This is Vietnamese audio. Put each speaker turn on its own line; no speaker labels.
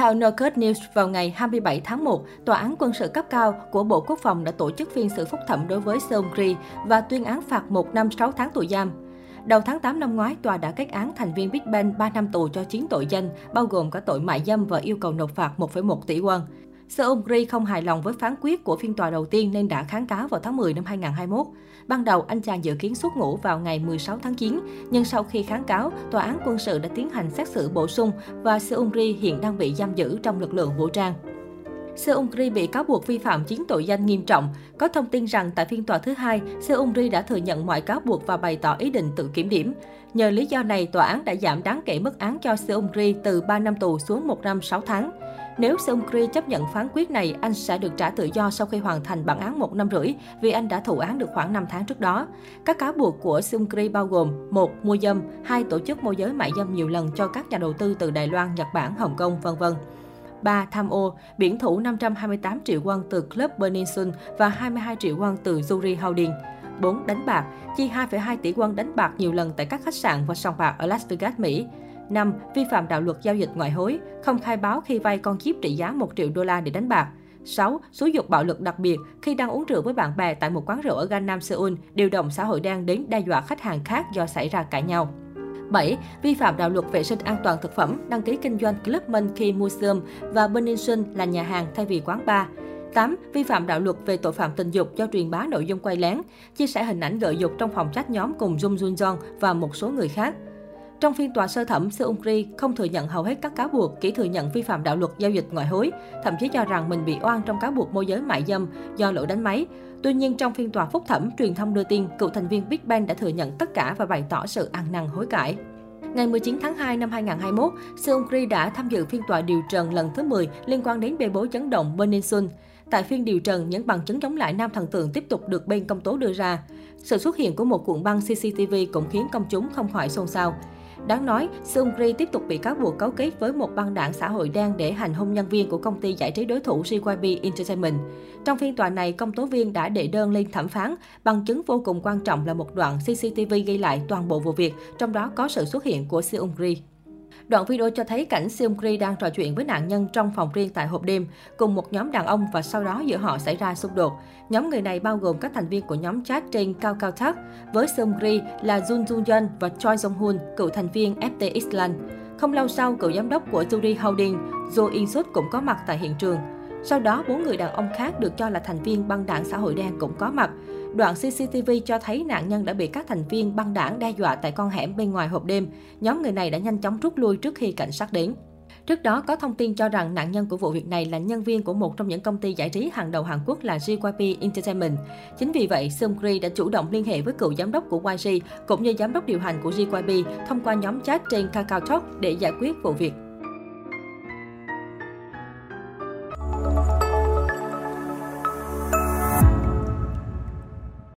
Theo Nokert News, vào ngày 27 tháng 1, Tòa án quân sự cấp cao của Bộ Quốc phòng đã tổ chức phiên xử phúc thẩm đối với Seungri và tuyên án phạt 1 năm 6 tháng tù giam. Đầu tháng 8 năm ngoái, tòa đã kết án thành viên Big Bang 3 năm tù cho 9 tội danh, bao gồm cả tội mại dâm và yêu cầu nộp phạt 1,1 tỷ won. Seungri không hài lòng với phán quyết của phiên tòa đầu tiên nên đã kháng cáo vào tháng 10 năm 2021. Ban đầu, anh chàng dự kiến xuất ngũ vào ngày 16 tháng 9, nhưng sau khi kháng cáo, tòa án quân sự đã tiến hành xét xử bổ sung và Seungri hiện đang bị giam giữ trong lực lượng vũ trang. Seungri bị cáo buộc vi phạm chín tội danh nghiêm trọng. Có thông tin rằng tại phiên tòa thứ hai, Seungri đã thừa nhận mọi cáo buộc và bày tỏ ý định tự kiểm điểm. Nhờ lý do này, tòa án đã giảm đáng kể mức án cho Seungri từ 3 năm tù xuống 1 năm 6 tháng. Nếu Seungri chấp nhận phán quyết này, anh sẽ được trả tự do sau khi hoàn thành bản án một năm rưỡi vì anh đã thụ án được khoảng 5 tháng trước đó. Các cáo buộc của Seungri bao gồm một Mua dâm, hai Tổ chức môi giới mại dâm nhiều lần cho các nhà đầu tư từ Đài Loan, Nhật Bản, Hồng Kông, vân vân. 3. Tham ô, biển thủ 528 triệu won từ Club Burning Sun và 22 triệu won từ Zuri Holding. 4. Đánh bạc, chi 2,2 tỷ won đánh bạc nhiều lần tại các khách sạn và sòng bạc ở Las Vegas, Mỹ. 5. Vi phạm đạo luật giao dịch ngoại hối, không khai báo khi vay con chip trị giá 1 triệu đô la để đánh bạc. 6. Xúi dục bạo lực đặc biệt khi đang uống rượu với bạn bè tại một quán rượu ở Gangnam Seoul, điều động xã hội đen đến đe dọa khách hàng khác do xảy ra cãi nhau. 7. Vi phạm đạo luật vệ sinh an toàn thực phẩm, đăng ký kinh doanh Clubman Key Museum và Peninsula là nhà hàng thay vì quán bar. 8. Vi phạm đạo luật về tội phạm tình dục do truyền bá nội dung quay lén, chia sẻ hình ảnh gợi dục trong phòng chat nhóm cùng Jung Jun Jong và một số người khác. Trong phiên tòa sơ thẩm, Seungri không thừa nhận hầu hết các cáo buộc, chỉ thừa nhận vi phạm đạo luật giao dịch ngoại hối, thậm chí cho rằng mình bị oan trong cáo buộc môi giới mại dâm do lỗi đánh máy. Tuy nhiên, trong phiên tòa phúc thẩm, truyền thông đưa tin cựu thành viên Big Bang đã thừa nhận tất cả và bày tỏ sự ăn năn hối cải. Ngày 19 tháng 2 năm 2021, Seungri đã tham dự phiên tòa điều trần lần thứ 10 liên quan đến bê bối chấn động Burning Sun. Tại phiên điều trần, những bằng chứng chống lại nam thần tượng tiếp tục được bên công tố đưa ra. Sự xuất hiện của một cuộn băng CCTV cũng khiến công chúng không khỏi xôn xao. Đáng nói, Seungri tiếp tục bị cáo buộc cấu kết với một băng đảng xã hội đen để hành hung nhân viên của công ty giải trí đối thủ JYP Entertainment. Trong phiên tòa này, công tố viên đã đệ đơn lên thẩm phán. Bằng chứng vô cùng quan trọng là một đoạn CCTV ghi lại toàn bộ vụ việc, trong đó có sự xuất hiện của Seungri. Đoạn video cho thấy cảnh Seungri đang trò chuyện với nạn nhân trong phòng riêng tại hộp đêm, cùng một nhóm đàn ông và sau đó giữa họ xảy ra xung đột. Nhóm người này bao gồm các thành viên của nhóm chat trên Cao Cao Thác, với Seungri là Jun Jun Yeon và Choi Jong Hun, cựu thành viên FT Island. Không lâu sau, cựu giám đốc của Juri Holding, Jo In Suk cũng có mặt tại hiện trường. Sau đó, bốn người đàn ông khác được cho là thành viên băng đảng xã hội đen cũng có mặt. Đoạn CCTV cho thấy nạn nhân đã bị các thành viên băng đảng đe dọa tại con hẻm bên ngoài hộp đêm. Nhóm người này đã nhanh chóng rút lui trước khi cảnh sát đến. Trước đó có thông tin cho rằng nạn nhân của vụ việc này là nhân viên của một trong những công ty giải trí hàng đầu Hàn Quốc là JYP Entertainment. Chính vì vậy, Seungri đã chủ động liên hệ với cựu giám đốc của YG cũng như giám đốc điều hành của JYP thông qua nhóm chat trên KakaoTalk để giải quyết vụ việc.